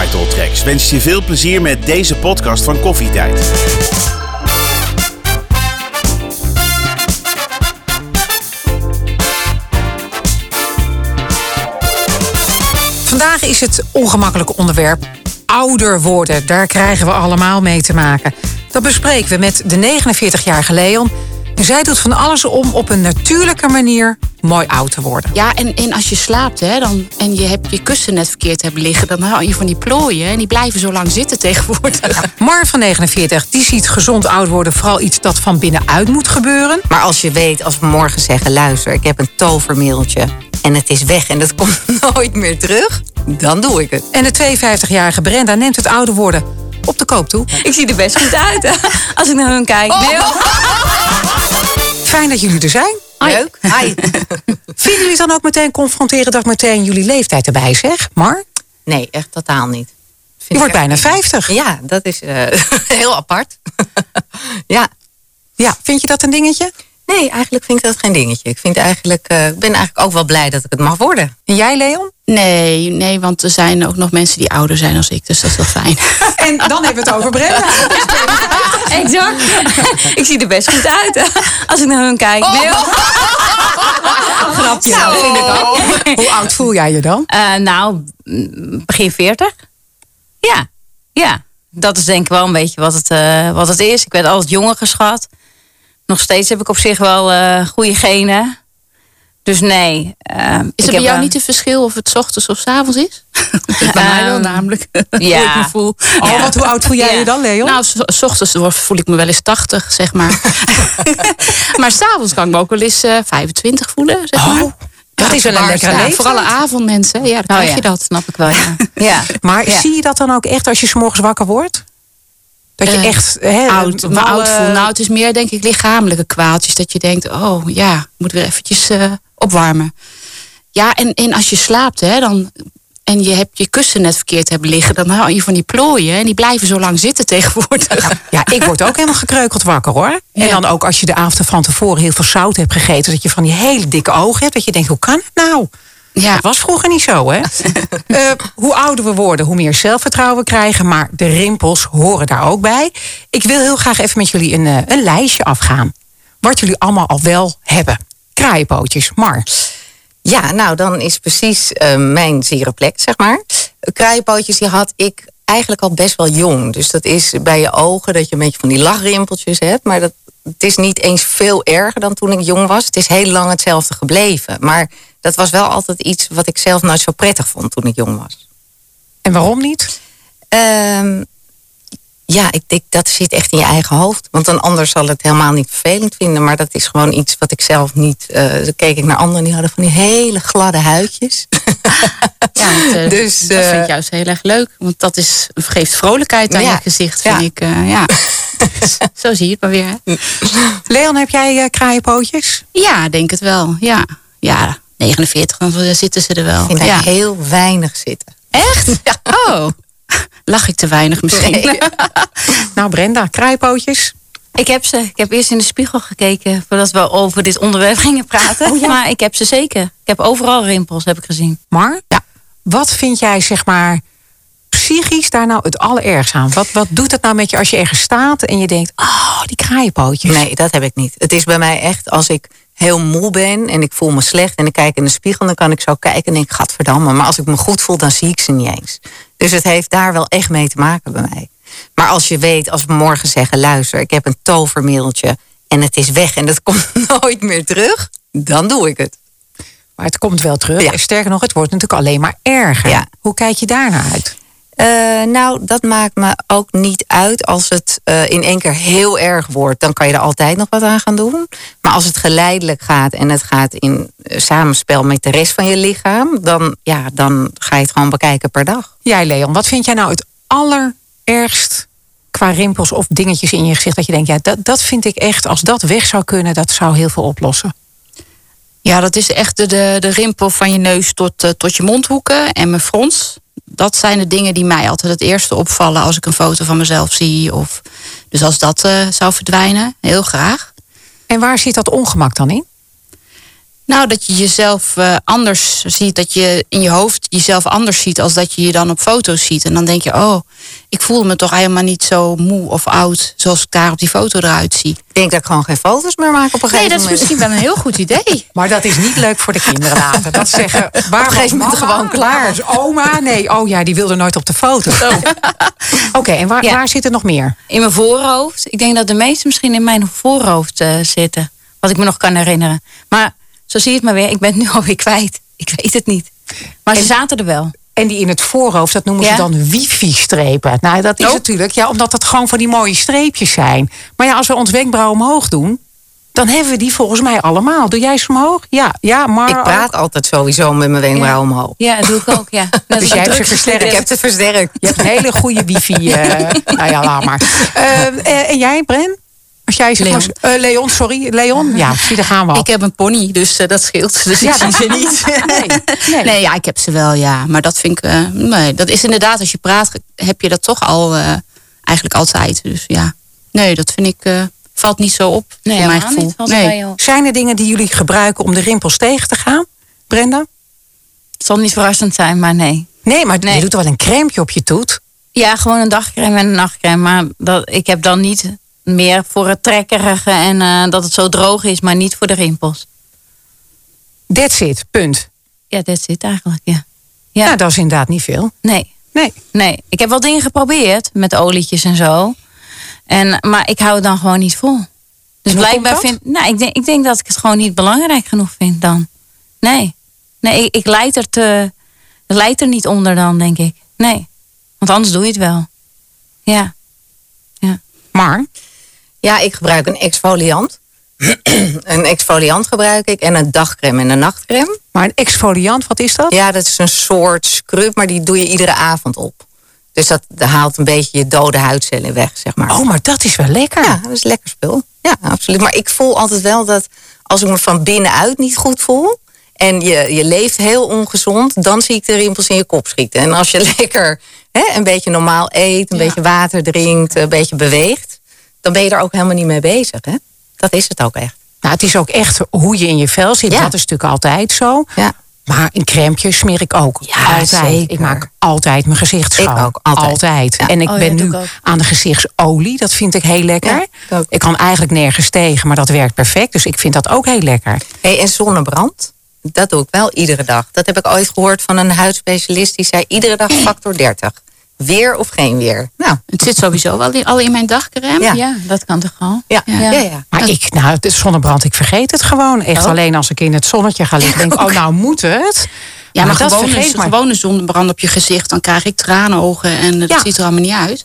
Title Tracks je veel plezier met deze podcast van Koffietijd. Vandaag is het ongemakkelijke onderwerp ouder worden. Daar krijgen we allemaal mee te maken. Dat bespreken we met de 49-jarige Leon. En zij doet van alles om op een natuurlijke manier mooi oud te worden. Ja, en, en als je slaapt hè, dan, en je hebt je kussen net verkeerd hebben liggen... dan hou je van die plooien en die blijven zo lang zitten tegenwoordig. Mar van 49, die ziet gezond oud worden vooral iets dat van binnenuit moet gebeuren. Maar als je weet, als we morgen zeggen... luister, ik heb een tovermiddeltje en het is weg en dat komt nooit meer terug... dan doe ik het. En de 52-jarige Brenda neemt het ouder worden op de koop toe. Ik zie er best goed uit hè, als ik naar hun kijk. Nee, hoor. Fijn dat jullie er zijn. Leuk. Hi. Vinden jullie dan ook meteen confronteren dat meteen jullie leeftijd erbij zeg? Mar, Nee, echt totaal niet. je wordt bijna echt- 50. Ja, dat is eh, heel apart. ja. Ja, vind je dat een dingetje? Nee, eigenlijk vind ik dat geen dingetje. Ik vind eigenlijk, eh, ik ben eigenlijk ook wel blij dat ik het mag worden. En jij Leon? Nee, nee, want er zijn ook nog mensen die ouder zijn dan ik, dus dat is wel fijn. En dan hebben we het over Brenda. Exact. Ik zie er best goed uit als ik naar hun kijk. Nee, hoor. Grapje. Hoe oud voel jij je dan? Eh, nou, begin 40. Ja, ja. Dat is denk ik wel een beetje wat het, eh, wat het is. Ik werd altijd jonger geschat. Nog steeds heb ik op zich wel eh goede genen. Dus nee. eh, ik Is er bij jou eh, niet een verschil of het 's ochtends of 's avonds is? bij mij wel Ehm, namelijk. Hoe ja. ik me voel. Oh, wat, hoe oud voel jij Ja. je dan, Leon? Nou, s- s ochtends word- voel ik me wel eens 80, zeg maar. maar s'avonds kan ik me ook wel eens eh 25 voelen, zeg maar. Oh, dat is wel een lekkere Ja, leeftijd. Voor alle avondmensen, ja, dan Oh krijg ja, je dat. snap ik wel, ja. ja. Maar Ja. zie je dat dan ook echt als je 's morgens wakker wordt? Dat je Eh, echt... Hè, oud, me wallen- oud voel. Nou, het is meer denk ik lichamelijke kwaaltjes. Dat je denkt, oh ja, ik moet weer eventjes eh, opwarmen. Ja, en, en als je slaapt, hè, dan, en je hebt je kussen net verkeerd hebben liggen... dan hou je van die plooien en die blijven zo lang zitten tegenwoordig. Ja, ik word ook helemaal gekreukeld wakker hoor. En Ja. dan ook als je de avond van tevoren heel veel zout hebt gegeten... dat je van die hele dikke ogen hebt. Dat je denkt, hoe kan het nou? Ja. Dat was vroeger niet zo, hè? Eh, hoe ouder we worden, hoe meer zelfvertrouwen we krijgen. Maar de rimpels horen daar ook bij. Ik wil heel graag even met jullie een, eh, een lijstje afgaan. Wat jullie allemaal al wel hebben. Kraaienpootjes, Mar. Ja, nou dan is precies eh, mijn zere plek, zeg maar. Kraaienpootjes die had ik eigenlijk al best wel jong. Dus dat is bij je ogen dat je een beetje van die lachrimpeltjes hebt. Maar dat, het is niet eens veel erger dan toen ik jong was. Het is heel lang hetzelfde gebleven. Maar dat was wel altijd iets wat ik zelf nooit zo prettig vond toen ik jong was. En waarom niet? Ehm, ja, ik denk dat zit echt in je eigen hoofd. Want een ander zal het helemaal niet vervelend vinden. Maar dat is gewoon iets wat ik zelf niet. eh dan keek ik naar anderen die hadden van die hele gladde huidjes. Ja, want, eh, Dus, dat eh, vind ik juist heel erg leuk. Want dat is, geeft vrolijkheid aan Ja. je gezicht, vind Ja. ik. eh, ja. Zo zie je het maar weer. Hè? Leon, heb jij eh, kraaienpootjes? Ja, denk het wel. Ja, ja 49, dan zitten ze er wel. Ik vind ja. heel weinig zitten. Echt? Oh, lach ik te weinig misschien? Nou, Brenda, kraaienpootjes. Ik heb ze. Ik heb eerst in de spiegel gekeken voordat we over dit onderwerp gingen praten. Maar ik heb ze zeker. Ik heb overal rimpels, heb ik gezien. Mar, ja. wat vind jij, zeg maar, psychisch daar nou het allerergst aan? Wat, wat doet het nou met je als je ergens staat en je denkt, oh, die kraaienpootjes. Nee, dat heb ik niet. Het is bij mij echt als ik heel moe ben en ik voel me slecht en ik kijk in de spiegel, dan kan ik zo kijken en denk, gadverdamme. Maar als ik me goed voel, dan zie ik ze niet eens. Dus het heeft daar wel echt mee te maken bij mij. Maar als je weet, als we morgen zeggen, luister, ik heb een tovermiddeltje en het is weg en dat komt nooit meer terug, dan doe ik het. Maar het komt wel terug. Ja. Sterker nog, het wordt natuurlijk alleen maar erger. Ja. Hoe kijk je daar naar uit? Eh, nou, dat maakt me ook niet uit als het eh, in één keer heel erg wordt. Dan kan je er altijd nog wat aan gaan doen. Maar als het geleidelijk gaat en het gaat in eh, samenspel met de rest van je lichaam, dan, ja, dan ga je het gewoon bekijken per dag. Jij, Leon, wat vind jij nou het allerergst qua rimpels of dingetjes in je gezicht dat je denkt, ja, dat, dat vind ik echt, als dat weg zou kunnen, dat zou heel veel oplossen. Ja, dat is echt de, de, de rimpel van je neus tot, tot je mondhoeken en mijn frons. Dat zijn de dingen die mij altijd het eerste opvallen als ik een foto van mezelf zie. Of, dus als dat eh, zou verdwijnen, heel graag. En waar zit dat ongemak dan in? Nou, dat je jezelf eh, anders ziet. Dat je in je hoofd jezelf anders ziet als dat je je dan op foto's ziet. En dan denk je, oh, ik voel me toch helemaal niet zo moe of oud zoals ik daar op die foto eruit zie. Ik denk dat ik gewoon geen foto's meer maak op een Nee, gegeven dat is moment. misschien wel een heel goed idee. Maar dat is niet leuk voor de kinderen later. Dat zeggen, waar een gegeven moment gewoon klaar. Was oma? Nee, oh ja, die wilde nooit op de foto. Oké, en waar, Ja. waar zit er nog meer? In mijn voorhoofd. Ik denk dat de meeste misschien in mijn voorhoofd eh, zitten. Wat ik me nog kan herinneren. Maar zo zie je het maar weer. Ik ben het nu alweer kwijt. Ik weet het niet. Maar ze En- zaten er wel. En die in het voorhoofd, dat noemen Ja. ze dan wifi-strepen. Nou, dat is Oh. natuurlijk, ja, omdat dat gewoon van die mooie streepjes zijn. Maar ja, als we ons wenkbrauw omhoog doen, dan hebben we die volgens mij allemaal. Doe jij ze omhoog? Ja, ja, maar. Ik praat altijd sowieso met mijn wenkbrauw omhoog. Ja, dat doe ik ook. Ja. Dus jij hebt ze versterkt. Ik heb het versterkt. Je hebt een hele goede wifi. eh nou ja, laat maar. Eh, eh, en jij, Bren? Als jij Leon. eh, Leon, sorry. Leon? Ja, zie, daar gaan we al. Ik heb een pony, dus eh, dat scheelt. Dus Ja, ik zie ze niet. Nee, nee. Nee, ja, ik heb ze wel, ja. Maar dat vind ik... eh, nee, dat is inderdaad, als je praat, heb je dat toch al eh, eigenlijk altijd. Dus ja, nee, dat vind ik... eh, valt niet zo op, Nee, voor mijn gevoel. niet. Valt nee. Zijn er dingen die jullie gebruiken om de rimpels tegen te gaan? Brenda? Het zal niet verrassend zijn, maar nee. Nee, maar je doet wel een crème op je toet. Ja, gewoon een dagcreme en een nachtcreme. Maar dat, ik heb dan niet meer voor het trekkerige en eh, dat het zo droog is, maar niet voor de rimpels. That's it, punt. Ja, dat zit eigenlijk, ja. Ja, Nou, dat is inderdaad niet veel. nee. Nee. Nee, ik heb wel dingen geprobeerd met olietjes en zo. En, maar ik hou het dan gewoon niet vol. Dus blijkbaar vind nou, ik, denk, ik denk dat ik het gewoon niet belangrijk genoeg vind dan. Nee. Nee, ik, ik leid er te. Ik leid er niet onder dan, denk ik. Nee. Want anders doe je het wel. Ja. Maar, Ja, ik gebruik een exfoliant. een exfoliant gebruik ik en een dagcreme en een nachtcreme. maar een exfoliant, wat is dat? Ja, dat is een soort scrub, maar die doe je iedere avond op. Dus dat haalt een beetje je dode huidcellen weg, zeg maar. Oh, maar dat is wel lekker. Ja, dat is lekker spul. Ja, absoluut. Maar ik voel altijd wel dat als ik me van binnenuit niet goed voel... en je, je leeft heel ongezond, dan zie ik de rimpels in je kop schieten. En als je lekker hè, een beetje normaal eet, een Ja. beetje water drinkt, een beetje beweegt... dan ben je er ook helemaal niet mee bezig. Hè? Dat is het ook echt. Nou, het is ook echt hoe je in je vel zit. Ja. Dat is natuurlijk altijd zo. Ja. Maar een crème smeer ik ook. Ja, altijd. zeker. Ik maak altijd mijn gezicht schoon. Ik ook, altijd. Ja. En ik Oh, ja, ben nu ik aan de gezichtsolie. Dat vind ik heel lekker. Ja, ik ook. ik kan eigenlijk nergens tegen, maar dat werkt perfect. Dus ik vind dat ook heel lekker. Hey, en zonnebrand, dat doe ik wel iedere dag. Dat heb ik ooit gehoord van een huidspecialist. Die zei iedere dag factor 30. Weer of geen weer. Nou, Het zit sowieso wel in, al in mijn dagcrème. Ja. Ja, dat kan toch al? ja. Ja. ja. ja, Maar ik, nou, het zonnebrand, ik vergeet het gewoon. Echt Oh. alleen als ik in het zonnetje ga liggen. Denk ik, oh, nou moet het. Ja, maar, dat gewoon vergeet een maar. gewone zonnebrand op je gezicht, dan krijg ik tranenogen en dat Ja. ziet er allemaal niet uit. Dus,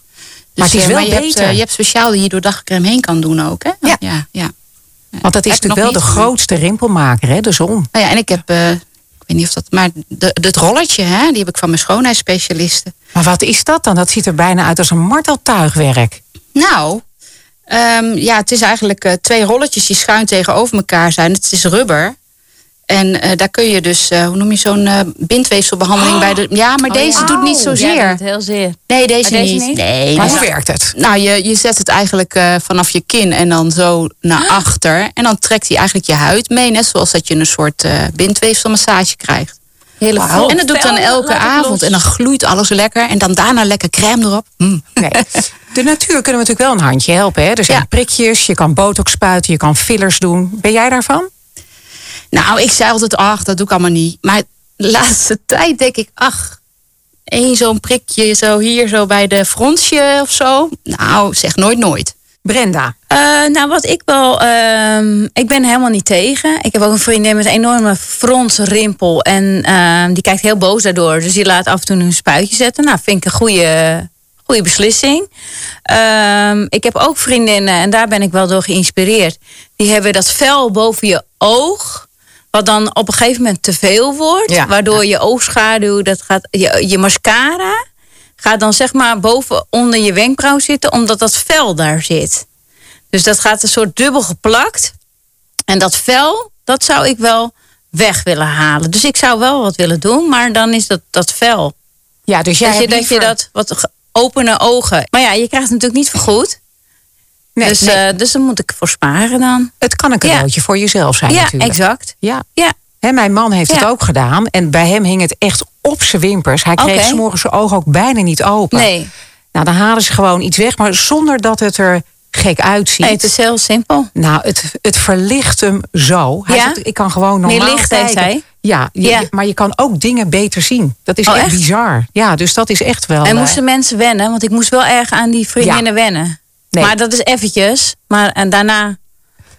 Maar het is eh, wel je Hebt, beter. eh, je hebt speciaal die je door dagcrème heen kan doen ook, hè? Ja. ja, ja. Want dat is natuurlijk wel de grootste rimpelmaker, hè, de zon. Nou ja, en ik heb, eh, weet niet of dat, maar de, het rolletje, hè, die heb ik van mijn schoonheidsspecialisten. Maar wat is dat dan? Dat ziet er bijna uit als een marteltuigwerk. Nou, ehm, ja, het is eigenlijk eh, twee rolletjes die schuin tegenover elkaar zijn. Het is rubber. En eh, daar kun je dus, eh, hoe noem je zo'n eh, bindweefselbehandeling bij de. Ja, maar deze doet niet zozeer. Ja, doet heel zeer. Nee, deze, niet. niet? Nee, Maar hoe werkt het? Nou, je, je zet het eigenlijk eh, vanaf je kin en dan zo naar achter. En dan trekt hij eigenlijk je huid mee. Net zoals dat je een soort eh bindweefselmassage krijgt. Hele Oh, En dat doe ik dan elke avond. En dan gloeit alles lekker. En dan daarna lekker crème erop. Mm. Nee. De natuur kunnen we natuurlijk wel een handje helpen. Hè? Er zijn Ja. prikjes, je kan botox spuiten, je kan fillers doen. Ben jij daarvan? Nou, ik zei altijd, ach, dat doe ik allemaal niet. Maar de laatste tijd denk ik, ach, één zo'n prikje zo hier zo bij de fronsje of zo. Nou, zeg nooit nooit. Brenda. Eh, nou, wat ik wel. ehm, ik ben helemaal niet tegen. Ik heb ook een vriendin met een enorme fronsrimpel. En ehm, die kijkt heel boos daardoor. Dus die laat af en toe een spuitje zetten. Nou, vind ik een goede, goede beslissing. Ehm, ik heb ook vriendinnen, en daar ben ik wel door geïnspireerd. Die hebben dat vel boven je oog. Wat dan op een gegeven moment te veel wordt. Ja, waardoor je oogschaduw, dat gaat, je, je mascara gaat dan zeg maar boven onder je wenkbrauw zitten, omdat dat vel daar zit. Dus dat gaat een soort dubbel geplakt. En dat vel, dat zou ik wel weg willen halen. Dus ik zou wel wat willen doen, maar dan is dat, dat vel. Ja, dus jij dat, je, dat je dat wat opene ogen. Maar ja, je krijgt het natuurlijk niet vergoed. Nee, dus, nee, eh, dus daar moet ik voor sparen dan. het kan een cadeautje voor jezelf zijn ja, natuurlijk. exact. Ja. Ja, Hè, mijn man heeft het Ja. ook gedaan. En bij hem hing het echt op zijn wimpers. Hij kreeg s'morgens zijn ogen ook bijna niet open. Nee. Nou, dan halen ze gewoon iets weg, maar zonder dat het er gek uitziet. het is heel simpel. Nou, het, het verlicht hem zo. Hij Ja? zegt, ik kan gewoon Meer normaal licht heeft kijken. hij? Ja, je- Ja. maar je kan ook dingen beter zien. Dat is Oh, echt, echt? bizar. Ja, dus dat is echt wel... En eh, moesten mensen wennen? Want ik moest wel erg aan die vriendinnen wennen. Nee. Maar dat is eventjes. Maar en daarna,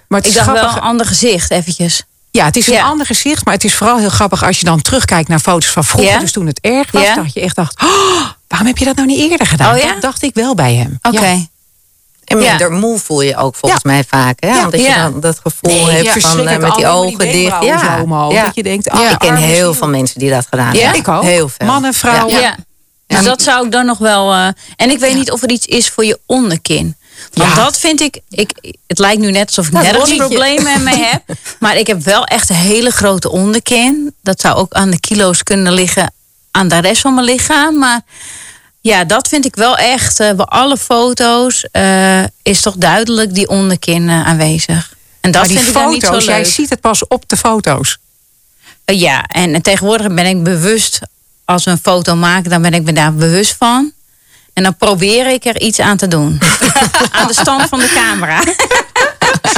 maar het ik dacht wel grappig. een ander gezicht eventjes. Ja, het is een Ja. ander gezicht, maar het is vooral heel grappig als je dan terugkijkt naar foto's van vroeger. Ja? Dus toen het erg was, Ja? dat je echt dacht, oh, waarom heb je dat nou niet eerder gedaan? Oh ja? Dat dacht ik wel bij hem. Oké. Ja. En Ja. minder moe voel je ook volgens Ja. mij vaak. Hè? Ja. Omdat je Ja. dan dat gevoel Nee, hebt ja. van eh, met die Allemaal die ogen dicht. zo omhoog, dat je denkt, oh, ik ken heel veel mensen die dat gedaan Ja? hebben. Ik ook. Heel veel. Mannen, vrouwen. Ja. Dus dat zou ik dan nog wel. eh, en ik weet niet of er iets is voor je onderkin. Want Ja. dat vind ik, ik. Het lijkt nu net alsof ik Nou, nergens problemen mee heb. Maar ik heb wel echt een hele grote onderkin. Dat zou ook aan de kilo's kunnen liggen. Aan de rest van mijn lichaam. Maar ja, dat vind ik wel echt. eh, bij alle foto's eh, is toch duidelijk die onderkin eh, aanwezig. En dat maar die vind ik dan niet zo foto's, jij leuk. ziet het pas op de foto's. Ja, en, en tegenwoordig ben ik bewust, als we een foto maken, dan ben ik me daar bewust van. En dan probeer ik er iets aan te doen. aan de stand van de camera.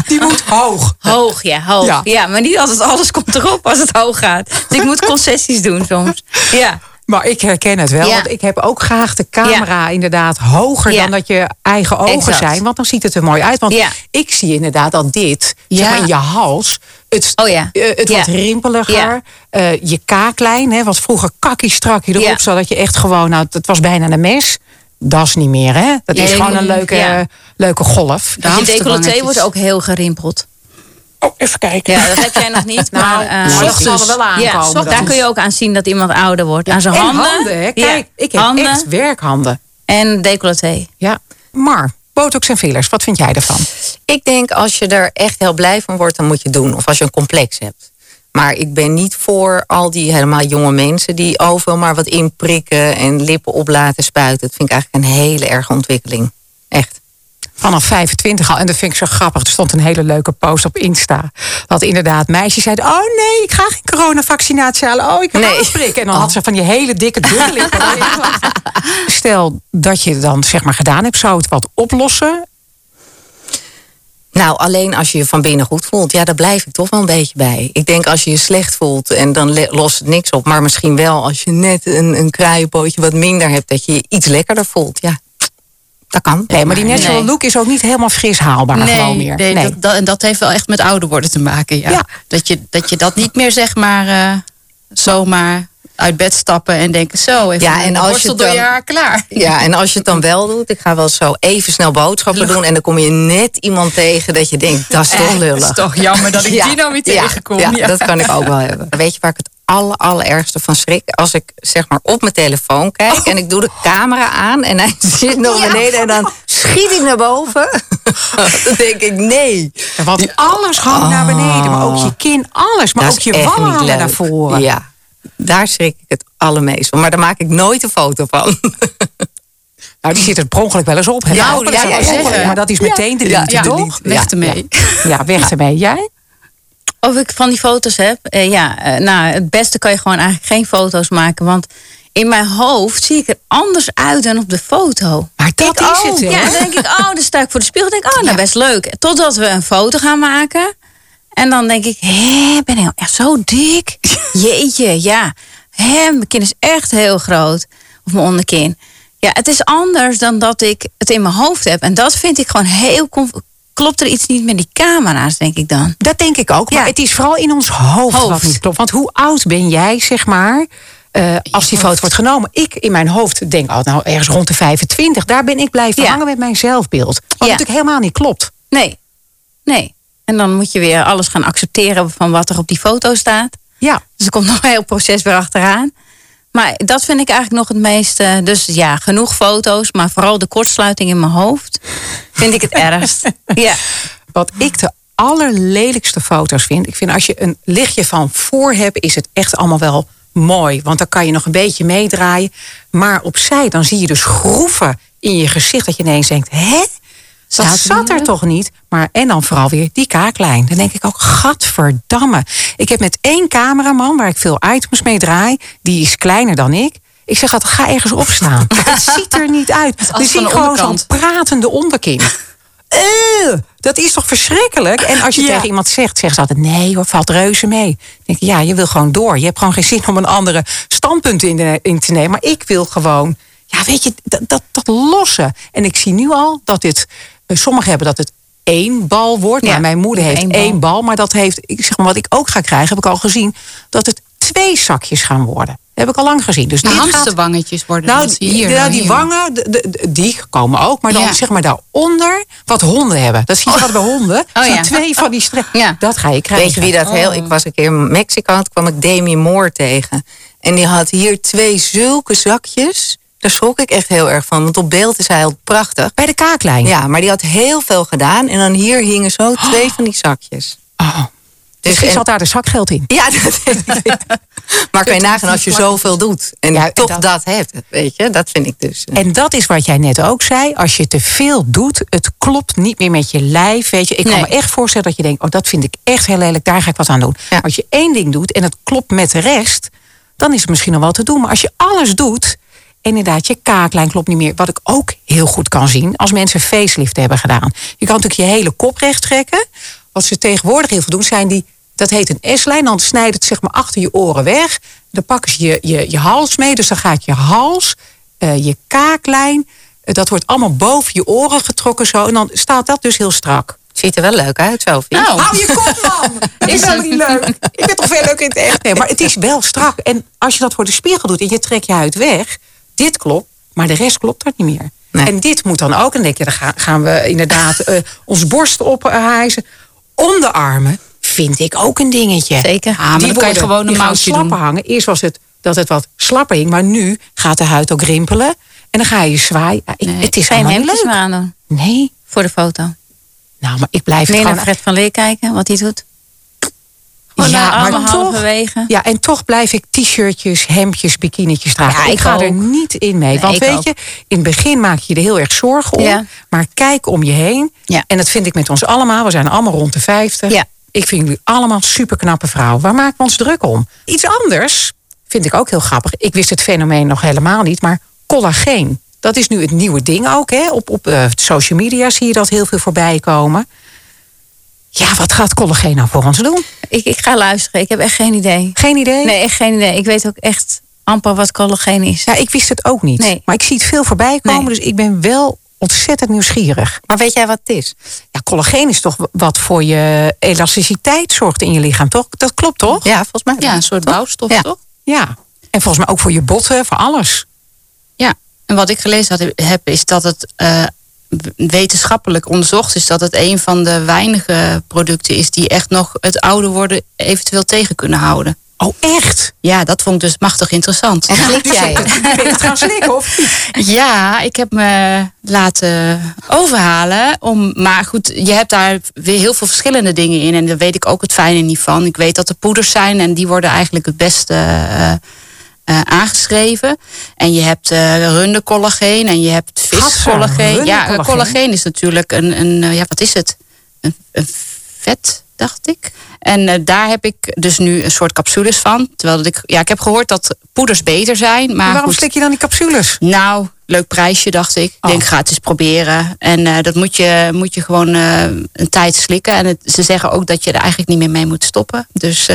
Die moet hoog. Hoog, ja, hoog. Ja. Ja. maar niet altijd alles komt erop als het hoog gaat. Dus ik moet concessies doen soms. Ja, Maar ik herken het wel, Ja. want ik heb ook graag de camera inderdaad hoger Ja. dan dat je eigen ogen Exact. zijn. Want dan ziet het er mooi uit. Want ik zie inderdaad dat dit, zeg maar in je hals, het, Oh ja. eh, het wordt rimpeliger. Eh, je kaaklijn, hè, wat vroeger kakkie strak je erop Ja. zat, dat je echt gewoon, nou, het was bijna een mes. Dat is niet meer, hè? Dat is gewoon een leuke, ja. leuke golf. De je decolleté wordt ook heel gerimpeld. Oh, even kijken. Ja, dat heb jij nog niet. Nou, maar, zal er wel aankomen Ja, daar kun je ook aan zien dat iemand ouder wordt. aan zijn en handen. handen, Kijk, ik heb handen echt werkhanden. en decolleté. Ja. Maar, botox en fillers, wat vind jij ervan? Ik denk als je er echt heel blij van wordt, dan moet je het doen. Of als je een complex hebt. Maar ik ben niet voor al die helemaal jonge mensen die overal maar wat inprikken en lippen op laten spuiten. Dat vind ik eigenlijk een hele erge ontwikkeling. Echt. Vanaf 25 al. En dat vind ik zo grappig. Er stond een hele leuke post op Insta. Dat inderdaad meisjes zeiden... Oh nee, ik ga geen coronavaccinatie halen. Oh, ik heb Nee. een prik. En dan had ze van die hele dikke dubbellippen. Stel dat je dan zeg maar gedaan hebt. Zou het wat oplossen? Nou, alleen als je je van binnen goed voelt, ja, daar blijf ik toch wel een beetje bij. Ik denk als je je slecht voelt en dan lost het niks op. Maar misschien wel als je net een, een kruienpootje wat minder hebt, dat je je iets lekkerder voelt. Ja, dat kan. Nee, maar die natural Nee. look is ook niet helemaal fris haalbaar gewoon meer. Nee, Dat, dat, en dat heeft wel echt met ouder worden te maken. Ja. Ja. Dat, je, dat je dat niet meer zeg maar eh, zomaar uit bed stappen en denken zo even Ja, en als je borstel het door je dan- haar klaar. Ja, en als je het dan wel doet, ik ga wel zo even snel boodschappen doen en dan kom je net iemand tegen dat je denkt, dat is toch lullig. Het is toch jammer dat ik Ja, die nou weer tegenkom. Ja, Ja. dat kan ik ook wel hebben. Weet je waar ik het aller, allerergste van schrik? Als ik zeg maar op mijn telefoon kijk en ik doe de camera aan en hij zit nog beneden en dan schiet ik naar boven. dan denk ik, nee. Ja, Want alles hangt naar beneden. Maar ook je kin, alles. Maar Dat ook je leuk. naar voren. Ja, daar schrik ik het allermeest van. Maar daar maak ik nooit een foto van. Nou, die zit er per ongeluk wel eens op. hè? Ja, Nou, dat ja, is ja, ja, ongeluk. Maar dat is meteen de liefde, ja, toch? Weg Ja, ermee. Ja, ja weg ermee. Jij? Of ik van die foto's heb? Eh, ja, eh, nou, het beste kan je gewoon eigenlijk geen foto's maken. Want in mijn hoofd zie ik er anders uit dan op de foto. Maar dat Ik, is oh, het, hè? Ja, dan denk ik, oh, dan sta ik voor de spiegel. denk ik, oh, nou, best leuk. Totdat we een foto gaan maken. En dan denk ik, hé, ben ik nou echt zo dik? Jeetje, ja. Hé, mijn kin is echt heel groot. Of mijn onderkin. Ja, het is anders dan dat ik het in mijn hoofd heb. En dat vind ik gewoon heel... Klopt er iets niet met die camera's, denk ik dan? Dat denk ik ook. Maar Ja. het is vooral in ons hoofd, wat niet klopt. Want hoe oud ben jij, zeg maar, eh, als die foto wordt genomen? Ik in mijn hoofd denk, oh, nou ergens rond de 25. Daar ben ik blijven Ja. hangen met mijn zelfbeeld. Wat Ja. natuurlijk helemaal niet klopt. Nee, nee. En dan moet je weer alles gaan accepteren van wat er op die foto staat. Ja. Dus er komt nog een heel proces weer achteraan. Maar dat vind ik eigenlijk nog het meeste. Dus ja, genoeg foto's, maar vooral de kortsluiting in mijn hoofd vind ik het ergst. Ja, Wat ik de allerlelijkste foto's vind. Ik vind als je een lichtje van voor hebt, is het echt allemaal wel mooi. Want dan kan je nog een beetje meedraaien. Maar opzij, dan zie je dus groeven in je gezicht. Dat je ineens denkt, hè? Dat zat er toch niet? Maar, en dan vooral weer die kaaklijn. Dan denk ik ook, gadverdamme. Ik heb met één cameraman, waar ik veel items mee draai... die is kleiner dan ik. Ik zeg altijd, ga ergens opstaan. het ziet er niet uit. We zien gewoon zo'n pratende onderkin. Eh, dat is toch verschrikkelijk? En als je Ja. tegen iemand zegt, zeggen ze altijd... nee hoor, valt reuze mee. Dan denk ja, je wil gewoon door. Je hebt gewoon geen zin om een andere standpunt in, de- in te nemen. Maar ik wil gewoon, ja, weet je, dat, dat, dat lossen. En ik zie nu al dat dit... eh, Sommigen hebben dat het één bal wordt. Ja, maar mijn moeder heeft één één bal. Maar dat heeft, ik zeg maar, wat ik ook ga krijgen, heb ik al gezien... dat het twee zakjes gaan worden. Dat heb ik al lang gezien. Dus De gaat- hamsterwangetjes worden nou, je hier. nou, die hier. wangen, de, die komen ook. Maar dan Ja. zeg maar daaronder wat honden hebben. Dat zie je altijd bij honden. Oh, ja. twee van die strepen. Ja. Dat ga je krijgen. Weet je wie dat heel... Ik was een keer in Mexico, toen kwam ik Demi Moore tegen. En die had hier twee zulke zakjes. Daar schrok ik echt heel erg van. Want op beeld is hij heel prachtig. Bij de kaaklijn. Ja, maar die had heel veel gedaan. En dan hier hingen zo twee van die zakjes. Oh. Dus Misschien en- zat daar de zakgeld in. Ja, dat ik. Maar kan je nagaan als je zoveel doet. En Ja, en toch dat- dat... hebt, weet je. Dat vind ik dus... eh, En dat is wat jij net ook zei. Als je te veel doet, het klopt niet meer met je lijf. Weet je, ik kan me echt voorstellen dat je denkt: oh, dat vind ik echt heel lelijk, daar ga ik wat aan doen. Ja. Als je één ding doet en het klopt met de rest, dan is het misschien nog wel te doen. Maar als je alles doet, inderdaad, je kaaklijn klopt niet meer. Wat ik ook heel goed kan zien als mensen facelift hebben gedaan. Je kan natuurlijk je hele kop recht trekken. Wat ze tegenwoordig heel veel doen, zijn die. Dat heet een S-lijn. Dan snijdt het zeg maar achter je oren weg. Dan pakken ze je, je, je hals mee. Dus dan gaat je hals, eh, je kaaklijn. eh, dat wordt allemaal boven je oren getrokken zo. En dan staat dat dus heel strak. Ziet er wel leuk uit, Sophie. Nou, Hou je kop, man! Dat is helemaal het? niet leuk. Ik ben toch veel leuk in het echt. Nee, maar het is wel strak. En als je dat voor de spiegel doet en je trekt je huid weg... dit klopt, maar de rest klopt dat niet meer. Nee. En dit moet dan ook. En dan denk je, dan gaan, we inderdaad eh ons borst ophijzen. Onderarmen vind ik ook een dingetje. Zeker. Ah, maar Die dan kan je gewoon een slapper doen. hangen. Eerst was het dat het wat slapper hing. Maar nu gaat de huid ook rimpelen. En dan ga je zwaaien. Nee, het is Geen hemdjes leuk. aandoen Nee. voor de foto. Nou, maar ik blijf Meer naar gewoon... Fred van Leer kijken, wat hij doet. Gewoon Ja, ja, maar allemaal half toch- bewegen. Ja, en toch blijf ik t-shirtjes, hemdjes, bikinietjes dragen. Ja, ik, ik ga ook. er niet in mee. Want weet ook. je, in het begin maak je je er heel erg zorgen om. Ja. Maar kijk om je heen. Ja. En dat vind ik met ons allemaal. We zijn allemaal rond de 50. Ja. Ik vind jullie allemaal superknappe vrouwen. Waar maken we ons druk om? Iets anders vind ik ook heel grappig. Ik wist het fenomeen nog helemaal niet. Maar collageen. Dat is nu het nieuwe ding ook. Hè? Op, op eh, social media zie je dat heel veel voorbij komen. Ja, wat gaat collageen nou voor ons doen? Ik, ik ga luisteren, ik heb echt geen idee. Geen idee? Nee, echt geen idee. Ik weet ook echt amper wat collageen is. Ja, ik wist het ook niet. Nee. Maar ik zie het veel voorbij komen. Nee. Dus ik ben wel ontzettend nieuwsgierig. Maar weet jij wat het is? Ja, collageen is toch wat voor je elasticiteit zorgt in je lichaam, toch? Dat klopt, toch? Ja, volgens mij. Ja, een soort bouwstof, Ja. toch? Ja. En volgens mij ook voor je botten, voor alles. Ja, en wat ik gelezen had, heb, is dat het eh, wetenschappelijk onderzocht is dat het een van de weinige producten is die echt nog het ouder worden eventueel tegen kunnen houden. Oh, echt? Ja, dat vond ik dus machtig interessant. En slik jij het? Ben je het gaan slikken, of niet? Ja, ik heb me laten overhalen. Om, maar goed, je hebt daar weer heel veel verschillende dingen in. En daar weet ik ook het fijne niet van. Ik weet dat er poeders zijn en die worden eigenlijk het beste eh, eh, aangeschreven. En je hebt eh rundercollageen en je hebt viscollageen. Ja, collageen is natuurlijk een, een eh, ja, wat is het? Een, een vet, dacht ik. En daar heb ik dus nu een soort capsules van. Terwijl dat ik, ja, ik heb gehoord dat poeders beter zijn. Maar Waarom goed. slik je dan die capsules? Nou, leuk prijsje, dacht ik. Ik Oh. denk, ga het eens proberen. En dat moet je, moet je gewoon een tijd slikken. En het, ze zeggen ook dat je er eigenlijk niet meer mee moet stoppen. Dus,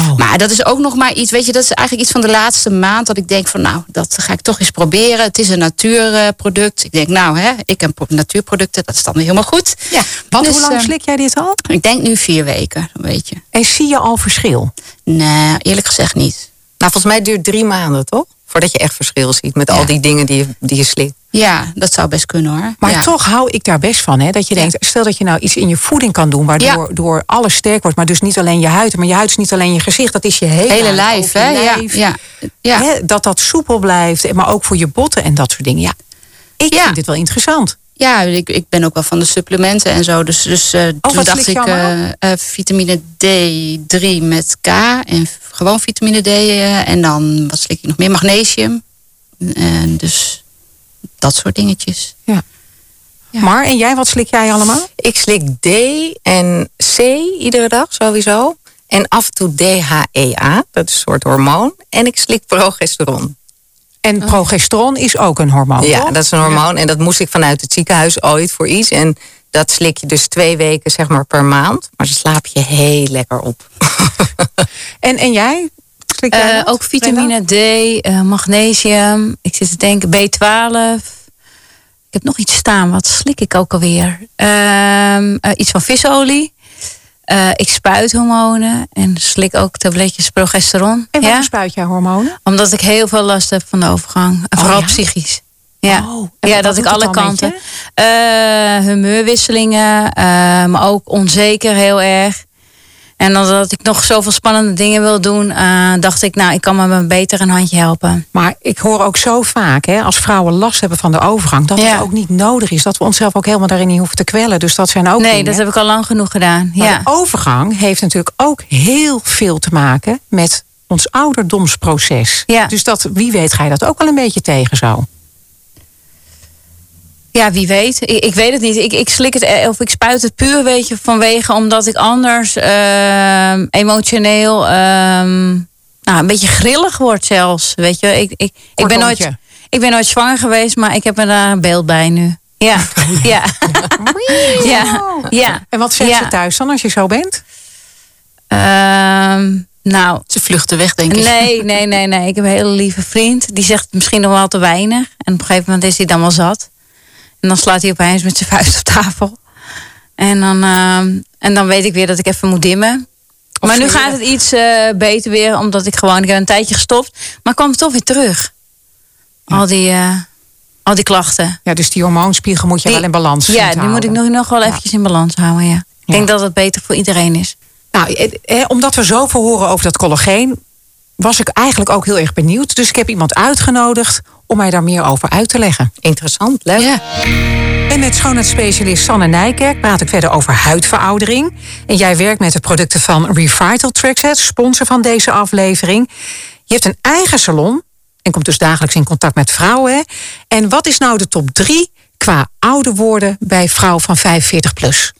Oh. Maar dat is ook nog maar iets, weet je, dat is eigenlijk iets van de laatste maand dat ik denk van, nou, dat ga ik toch eens proberen. Het is een natuurproduct. Ik denk, nou, hè, ik heb natuurproducten, dat is dan weer helemaal goed. Ja. Want Dus, hoe lang eh, slik jij dit al? Ik denk nu vier weken, weet je. En zie je al verschil? Nee, eerlijk gezegd niet. Nou, volgens mij duurt drie maanden, toch? Voordat je echt verschil ziet met Ja. al die dingen die je, die je slikt. Ja, dat zou best kunnen hoor. Maar ja. toch hou ik daar best van. Hè? Dat je Ja. denkt, stel dat je nou iets in je voeding kan doen... waardoor door alles sterk wordt. Maar dus niet alleen je huid. Maar je huid is niet alleen je gezicht. Dat is je hele, hele lijf, hè? Ja, lijf. ja, ja. Hè, dat dat soepel blijft. Maar ook voor je botten en dat soort dingen. Ja, ik vind dit wel interessant. Ja, ik, ik ben ook wel van de supplementen en zo. Dus, dus eh, toen dacht ik eh, eh, vitamine D3 met K en gewoon vitamine D. en dan, wat slik ik nog meer? Magnesium. En dus dat soort dingetjes. Ja. Maar, en jij, wat slik jij allemaal? Ik slik D en C iedere dag sowieso. En af en toe DHEA, dat is een soort hormoon. En ik slik progesteron. En progesteron is ook een hormoon. Ja, toch? dat is een hormoon. En dat moest ik vanuit het ziekenhuis ooit voor iets. En dat slik je dus twee weken zeg maar per maand. Maar dan slaap je heel lekker op. En, en jij? Slik jij Eh, ook vitamine D, eh, magnesium. Ik zit te denken B12. Ik heb nog iets staan. Wat slik ik ook alweer? Ehm, eh, iets van visolie. Eh, ik spuit hormonen en slik ook tabletjes progesteron. En waarom ja? spuit jij hormonen? Omdat ik heel veel last heb van de overgang. En Oh, vooral ja? psychisch. Ja, Oh, ja dat ik alle kanten. Eh humeurwisselingen, maar ook onzeker heel erg. En omdat ik nog zoveel spannende dingen wil doen, eh, dacht ik, nou, ik kan me beter een handje helpen. Maar ik hoor ook zo vaak, hè, als vrouwen last hebben van de overgang, dat Ja. het ook niet nodig is. Dat we onszelf ook helemaal daarin niet hoeven te kwellen. Dus dat zijn ook nee, dingen. dat heb ik al lang genoeg gedaan. Maar Ja. de overgang heeft natuurlijk ook heel veel te maken met ons ouderdomsproces. Ja. Dus dat, wie weet ga je dat ook wel een beetje tegen zo. Ja, wie weet. Ik, ik weet het niet. Ik, ik slik het eh, of ik spuit het puur, weet je, vanwege omdat ik anders ehm, emotioneel ehm, nou, een beetje grillig word zelfs. Weet je, ik, ik, ik, ben nooit, ik ben nooit zwanger geweest, maar ik heb er daar een beeld bij nu. Ja, ja. ja, ja. En wat zegt Ja. ze thuis dan als je zo bent? Ehm, nou, Ze vluchten weg, denk ik. nee, nee, nee, nee. Ik heb een hele lieve vriend. Die zegt misschien nog wel te weinig. En op een gegeven moment is hij dan wel zat. En dan slaat hij opeens met zijn vuist op tafel. En dan, ehm, en dan weet ik weer dat ik even moet dimmen. Of maar nu gaat het iets eh, beter weer. Omdat ik gewoon, ik heb een tijdje gestopt. Maar kwam toch weer terug. Al, die, eh, al die klachten. Ja, dus die hormoonspiegel moet je Die- wel in balans Ja, te die moet ik houden. nog, nog wel eventjes in balans houden. Ja. Ik Ja. denk dat het beter voor iedereen is. Nou, eh, eh, omdat we zoveel horen over dat collageen, was ik eigenlijk ook heel erg benieuwd. Dus ik heb iemand uitgenodigd om mij daar meer over uit te leggen. Interessant, leuk. Ja. En met schoonheidsspecialist Sanne Nijkerk praat ik verder over huidveroudering. En jij werkt met de producten van Revital Trackset, sponsor van deze aflevering. Je hebt een eigen salon en komt dus dagelijks in contact met vrouwen. hè? En wat is nou de top drie qua ouder worden bij vrouwen van 45 plus?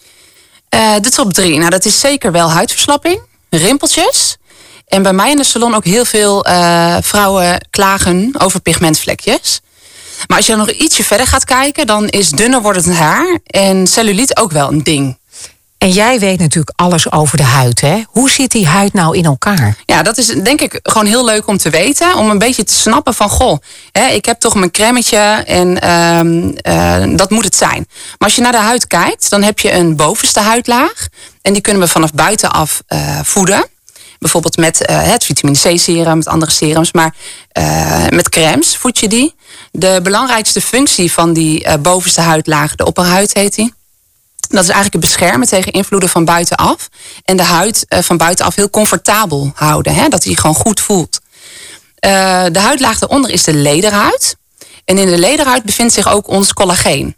Eh, de top drie. Nou, dat is zeker wel huidverslapping, rimpeltjes. En bij mij in de salon ook heel veel eh, vrouwen klagen over pigmentvlekjes. Maar als je dan nog ietsje verder gaat kijken, dan is dunner wordend haar en celluliet ook wel een ding. En jij weet natuurlijk alles over de huid, hè? Hoe zit die huid nou in elkaar? Ja, dat is denk ik gewoon heel leuk om te weten. Om een beetje te snappen van, goh, hè, ik heb toch mijn cremmetje en ehm, eh, dat moet het zijn. Maar als je naar de huid kijkt, dan heb je een bovenste huidlaag. En die kunnen we vanaf buitenaf eh voeden. Bijvoorbeeld met eh, het vitamine C serum, met andere serums. Maar eh, met crèmes voed je die. De belangrijkste functie van die eh, bovenste huidlaag, de opperhuid heet die. Dat is eigenlijk het beschermen tegen invloeden van buitenaf. En de huid van buitenaf heel comfortabel houden. Hè? Dat die gewoon goed voelt. De huidlaag daaronder is de lederhuid. En in de lederhuid bevindt zich ook ons collageen.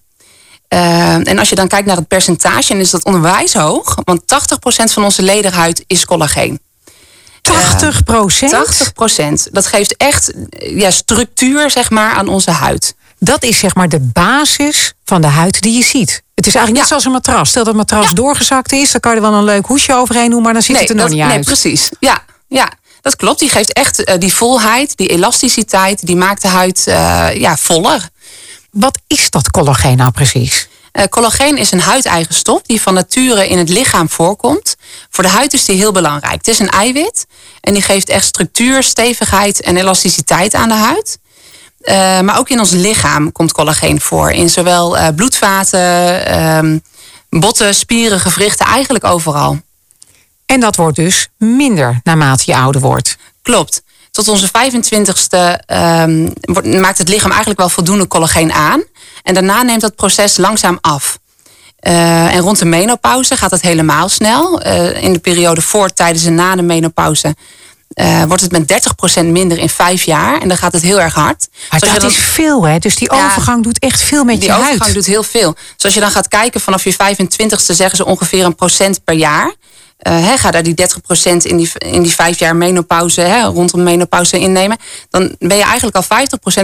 En als je dan kijkt naar het percentage, dan is dat onwijs hoog. Want 80% van onze lederhuid is collageen. 80 procent? 80%. Dat geeft echt ja, structuur zeg maar, aan onze huid. Dat is zeg maar de basis van de huid die je ziet. Het is eigenlijk net Ja. zoals een matras. Stel dat het matras doorgezakt is, dan kan je er wel een leuk hoesje overheen doen, maar dan ziet het er nog dat, niet nee, uit. precies. Ja, ja, dat klopt. Die geeft echt eh, die volheid, die elasticiteit, die maakt de huid eh, ja, voller. Wat is dat collageen nou precies? Eh, collageen is een huideigen stof die van nature in het lichaam voorkomt. Voor de huid is die heel belangrijk. Het is een eiwit en die geeft echt structuur, stevigheid en elasticiteit aan de huid. Eh, maar ook in ons lichaam komt collageen voor. In zowel eh, bloedvaten, ehm, botten, spieren, gewrichten, eigenlijk overal. En dat wordt dus minder naarmate je ouder wordt. Klopt. Tot onze 25ste ehm, maakt het lichaam eigenlijk wel voldoende collageen aan. En daarna neemt dat proces langzaam af. Eh, en rond de menopauze gaat het helemaal snel. Eh, in de periode voor, tijdens en na de menopauze eh, wordt het met 30% minder in vijf jaar. En dan gaat het heel erg hard. Maar dat dan- is veel, hè? Dus die Ja. overgang doet echt veel met die je overgang huid. doet heel veel. Dus als je dan gaat kijken vanaf je 25ste zeggen ze ongeveer een procent per jaar. Hè, ga daar die 30% in die, in die vijf jaar menopauze, hè, rondom menopauze innemen. Dan ben je eigenlijk al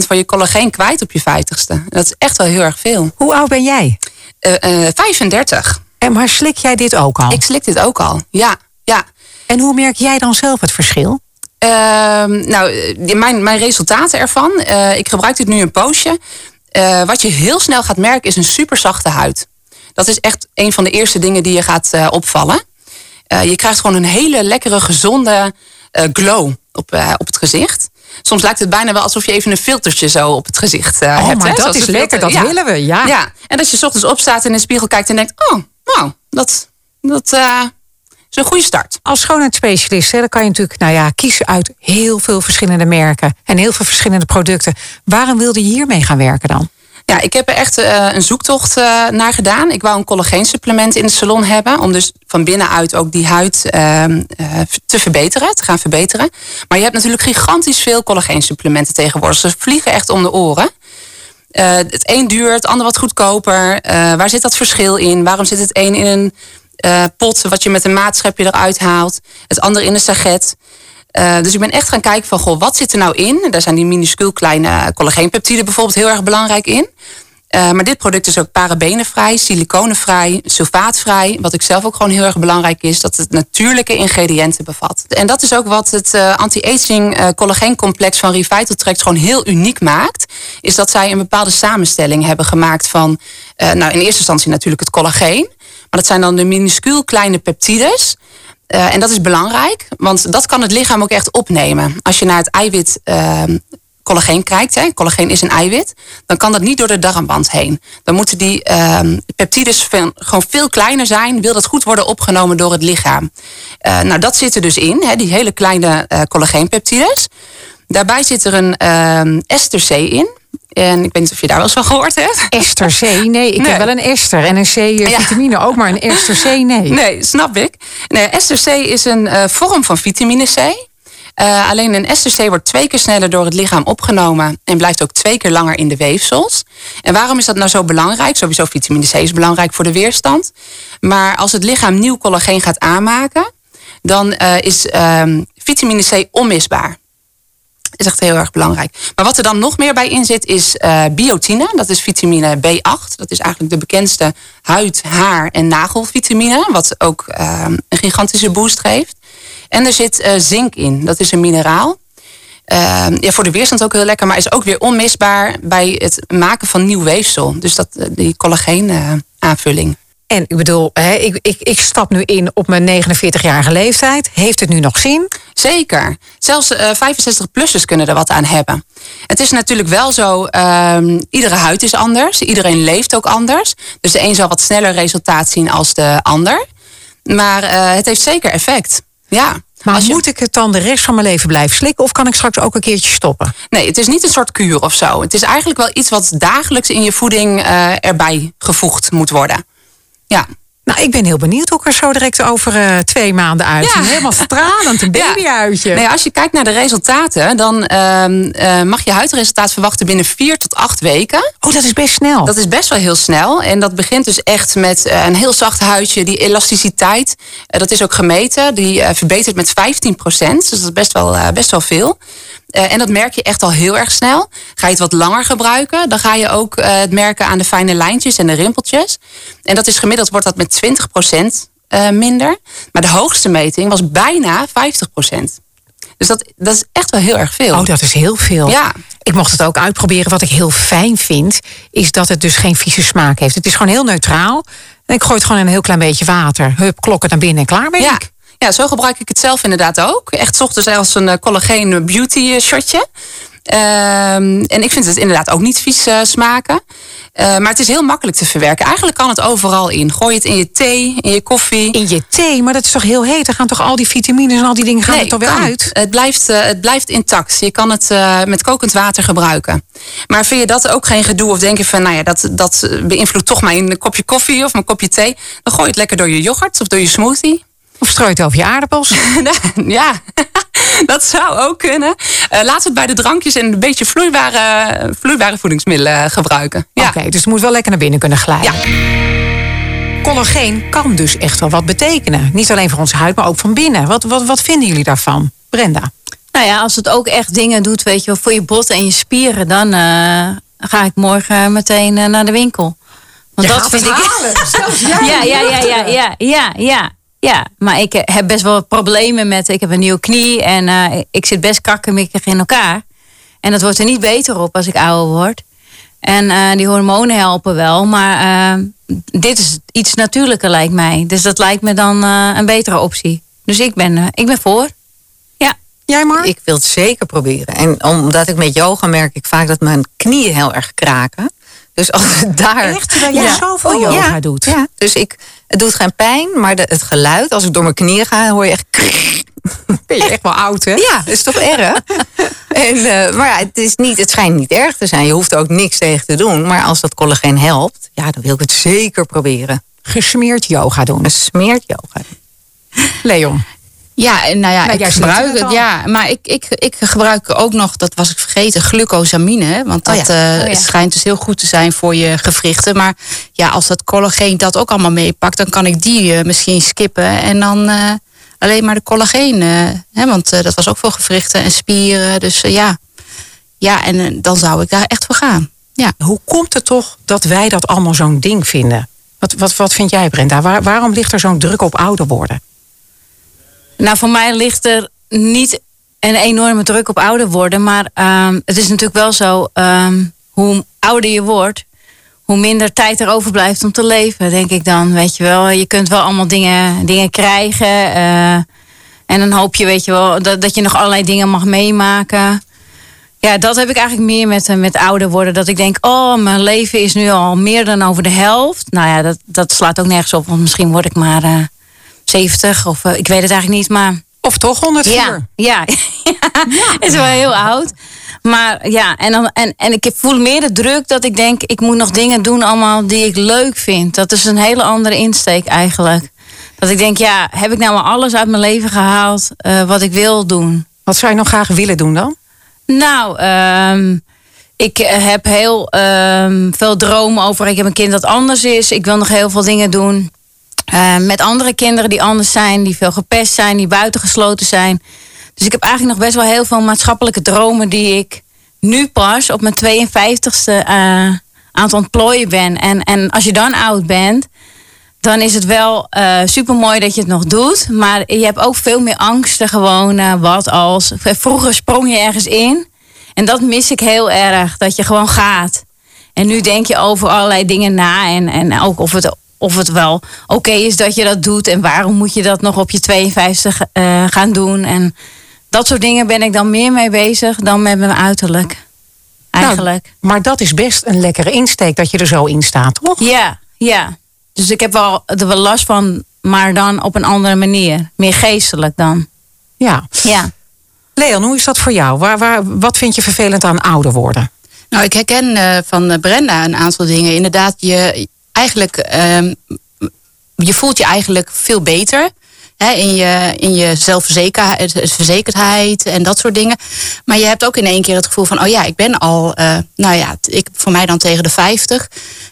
50% van je collageen kwijt op je 50ste. Dat is echt wel heel erg veel. Hoe oud ben jij? Uh, 35. En maar slik jij dit ook al? Ik slik dit ook al, ja. ja. En hoe merk jij dan zelf het verschil? Uh, nou, mijn, mijn resultaten ervan. Uh, ik gebruik dit nu een poosje. Uh, wat je heel snel gaat merken is een super zachte huid. Dat is echt een van de eerste dingen die je gaat opvallen. Je krijgt gewoon een hele lekkere, gezonde glow op, op het gezicht. Soms lijkt het bijna wel alsof je even een filtertje zo op het gezicht oh, hebt. Maar dat is lekker, dat willen we, ja. ja. En dat je ochtends opstaat en in de spiegel kijkt en denkt... oh, nou, dat, dat is een goede start. Als schoonheidsspecialist hè, dan kan je natuurlijk nou ja, kiezen uit heel veel verschillende merken en heel veel verschillende producten. Waarom wilde je hiermee gaan werken dan? Ja, ik heb er echt uh, een zoektocht uh, naar gedaan. Ik wou een collageensupplement in de salon hebben. Om dus van binnenuit ook die huid uh, te verbeteren, te gaan verbeteren. Maar je hebt natuurlijk gigantisch veel collageensupplementen tegenwoordig. Ze vliegen echt om de oren. het een duurt, het ander wat goedkoper. waar zit dat verschil in? Waarom zit het een in een pot wat je met een maatschepje eruit haalt. Het andere in een saget. Uh, dus ik ben echt gaan kijken van, goh, wat zit er nou in? Daar zijn die minuscuul kleine collageenpeptiden bijvoorbeeld heel erg belangrijk in. Uh, maar dit product is ook parabenenvrij, siliconenvrij, sulfaatvrij. Wat ik zelf ook gewoon heel erg belangrijk is, dat het natuurlijke ingrediënten bevat. En dat is ook wat het uh, anti-aging collageencomplex van Revital gewoon heel uniek maakt. Is dat zij een bepaalde samenstelling hebben gemaakt van, nou in eerste instantie natuurlijk het collageen. Maar dat zijn dan de minuscuul kleine peptides. Uh, en dat is belangrijk, want dat kan het lichaam ook echt opnemen. Als je naar het eiwit uh, collageen kijkt, hè, collageen is een eiwit, dan kan dat niet door de darmband heen. Dan moeten die uh, peptides gewoon veel kleiner zijn, wil dat goed worden opgenomen door het lichaam. Uh, nou, dat zit er dus in, hè, die hele kleine collageenpeptides. Daarbij zit er een ehm, ester C in. En ik weet niet of je daar wel eens van gehoord hebt. Ester C? Nee, ik heb wel een ester en een C-vitamine ook, maar een ester C? Nee. Nee, snap ik. Nee, ester C is een uh, vorm van vitamine C. Uh, alleen een ester C wordt twee keer sneller door het lichaam opgenomen en blijft ook twee keer langer in de weefsels. En waarom is dat nou zo belangrijk? Sowieso vitamine C is belangrijk voor de weerstand. Maar als het lichaam nieuw collageen gaat aanmaken, dan uh, is vitamine C onmisbaar is echt heel erg belangrijk. Maar wat er dan nog meer bij in zit is uh, biotine. Dat is vitamine B8. Dat is eigenlijk de bekendste huid, haar en nagelvitamine. Wat ook uh, een gigantische boost geeft. En er zit uh, zink in. Dat is een mineraal. ja, voor de weerstand ook heel lekker. Maar is ook weer onmisbaar bij het maken van nieuw weefsel. Dus dat, die collageen aanvulling. En ik bedoel, hè, ik, ik, ik stap nu in op mijn 49-jarige leeftijd. Heeft het nu nog zin? Zeker. Zelfs uh, eh, 65-plussers kunnen er wat aan hebben. Het is natuurlijk wel zo, uh, iedere huid is anders. Iedereen leeft ook anders. Dus de een zal wat sneller resultaat zien als de ander. Maar uh, het heeft zeker effect. Ja. Maar moet ik het dan de rest van mijn leven blijven slikken? Of kan ik straks ook een keertje stoppen? Nee, het is niet een soort kuur of zo. Het is eigenlijk wel iets wat dagelijks in je voeding uh, erbij gevoegd moet worden. Ja. Nou, ik ben heel benieuwd hoe ik er zo direct over uh, twee maanden uitzie. Ja. Helemaal stralend, een babyuitje. Ja. Nee, als je kijkt naar de resultaten, dan uh, uh, mag je huidresultaat verwachten binnen vier tot acht weken. Oh, dat is best snel. Dat is best wel heel snel. En dat begint dus echt met uh, een heel zacht huidje. Die elasticiteit, dat is ook gemeten. Die verbetert met 15 procent. Dus dat is best wel, best wel veel. Uh, en dat merk je echt al heel erg snel. Ga je het wat langer gebruiken, dan ga je ook uh, het merken aan de fijne lijntjes en de rimpeltjes. En dat is gemiddeld wordt dat met 20% uh, minder. Maar de hoogste meting was bijna 50%. Dus dat, dat is echt wel heel erg veel. Oh, dat is heel veel. Ja. Ik mocht het ook uitproberen. Wat ik heel fijn vind, is dat het dus geen vieze smaak heeft. Het is gewoon heel neutraal. En ik gooi het gewoon in een heel klein beetje water. Hup, klokken naar binnen en klaar ben ja. ik. Ja, zo gebruik ik het zelf inderdaad ook. Echt ochtends als een eh, collageen beauty eh, shotje. Um, en ik vind het inderdaad ook niet vies uh, smaken. Uh, maar het is heel makkelijk te verwerken. Eigenlijk kan het overal in. Gooi het in je thee, in je koffie. In je thee? Maar dat is toch heel heet? Dan gaan toch al die vitamines en al die dingen gaan er toch weer uit? Het blijft, uh, het blijft intact. Je kan het met kokend water gebruiken. Maar vind je dat ook geen gedoe? Of denk je van, nou ja, dat, dat beïnvloedt toch mijn kopje koffie of mijn kopje thee? Dan gooi je het lekker door je yoghurt of door je smoothie. Of strooit over je aardappels. ja, dat zou ook kunnen. Uh, laten we het bij de drankjes en een beetje vloeibare, vloeibare voedingsmiddelen gebruiken. Ja. Oké, dus het moet wel lekker naar binnen kunnen glijden. Ja. collageen kan dus echt wel wat betekenen. Niet alleen voor onze huid, maar ook van binnen. Wat, wat, wat vinden jullie daarvan? Brenda? Nou ja, als het ook echt dingen doet, weet je wel, voor je botten en je spieren, dan eh, ga ik morgen meteen eh, naar de winkel. Want dat vind ik. ja, ja, ja, ja, ja, ja, ja. Ja, maar ik eh, heb best wel problemen met. Ik heb een nieuwe knie en ik zit best kakkemikkig in elkaar. En dat wordt er niet beter op als ik ouder word. En die hormonen helpen wel, maar dit is iets natuurlijker lijkt mij. Dus dat lijkt me dan een betere optie. Dus ik ben, ik ben voor. Jij maar? Ik wil het zeker proberen. En omdat ik met yoga merk ik vaak dat mijn knieën heel erg kraken. Dus als het daar. Echt, terwijl je zoveel yoga doet. Ja, dus ik, het doet geen pijn, maar de, het geluid, als ik door mijn knieën ga, hoor je echt. Ben je echt wel oud, hè? Ja, dat is toch erg? en, uh, maar ja, het, is niet, het schijnt niet erg te zijn. Je hoeft er ook niks tegen te doen. Maar als dat collageen helpt, ja, dan wil ik het zeker proberen. Gesmeerd yoga doen. Gesmeerd yoga. Leon. Ja, en nou ja, ik gebruik het. Ja, maar ik, ik, ik gebruik ook nog, dat was ik vergeten, glucosamine. Want dat oh ja. Uh, schijnt dus heel goed te zijn voor je gewrichten. Maar ja, als dat collageen dat ook allemaal meepakt, dan kan ik die uh, misschien skippen. En dan uh, alleen maar de collageen. hè, want dat was ook voor gewrichten en spieren. Dus ja. ja, en dan zou ik daar echt voor gaan. Ja. Hoe komt het toch dat wij dat allemaal zo'n ding vinden? Wat, wat, wat vind jij, Brenda? Waar, waarom ligt er zo'n druk op ouder worden? Nou, voor mij ligt er niet een enorme druk op ouder worden. Maar um, het is natuurlijk wel zo, um, hoe ouder je wordt, hoe minder tijd er overblijft om te leven, denk ik dan. Weet je wel, je kunt wel allemaal dingen, dingen krijgen. Uh, en dan hoop je, weet je wel, dat, dat je nog allerlei dingen mag meemaken. Ja, dat heb ik eigenlijk meer met, eh, met ouder worden. Dat ik denk, oh, mijn leven is nu al meer dan over de helft. Nou ja, dat, dat slaat ook nergens op. Want misschien word ik maar uh, 70 of uh, ik weet het eigenlijk niet, maar... Of toch 104? Ja, ja. ja. is wel heel oud. Maar ja, en, dan, en, en ik voel meer de druk dat ik denk, ik moet nog dingen doen allemaal die ik leuk vind. Dat is een hele andere insteek eigenlijk. Dat ik denk, ja, heb ik nou maar alles uit mijn leven gehaald uh, wat ik wil doen? Wat zou je nog graag willen doen dan? Nou, um, ik heb heel um, veel dromen over. Ik heb een kind dat anders is. Ik wil nog heel veel dingen doen. Uh, met andere kinderen die anders zijn, die veel gepest zijn, die buitengesloten zijn. Dus ik heb eigenlijk nog best wel heel veel maatschappelijke dromen die ik nu pas op mijn 52ste uh, aan het ontplooien ben. En, en als je dan oud bent, dan is het wel uh, super mooi dat je het nog doet. Maar je hebt ook veel meer angsten gewoon. Uh, wat als. Vroeger sprong je ergens in. En dat mis ik heel erg. Dat je gewoon gaat. En nu denk je over allerlei dingen na. En, en ook of het of het wel oké is dat je dat doet. En waarom moet je dat nog op je 52 uh, gaan doen. En dat soort dingen ben ik dan meer mee bezig dan met mijn uiterlijk. Eigenlijk. Nou, maar dat is best een lekkere insteek dat je er zo in staat, toch? Ja, ja. Dus ik heb wel, er wel last van, maar dan op een andere manier. Meer geestelijk dan. Ja. Ja. Leon, hoe is dat voor jou? Waar, waar, wat vind je vervelend aan ouder worden? Nou, ik herken uh, van Brenda een aantal dingen. Inderdaad, je, eigenlijk, um, je voelt je eigenlijk veel beter. Hè, in, je, in je zelfverzekerdheid en dat soort dingen. Maar je hebt ook in één keer het gevoel van, oh ja, ik ben al, uh, nou ja, ik, voor mij dan tegen de 50.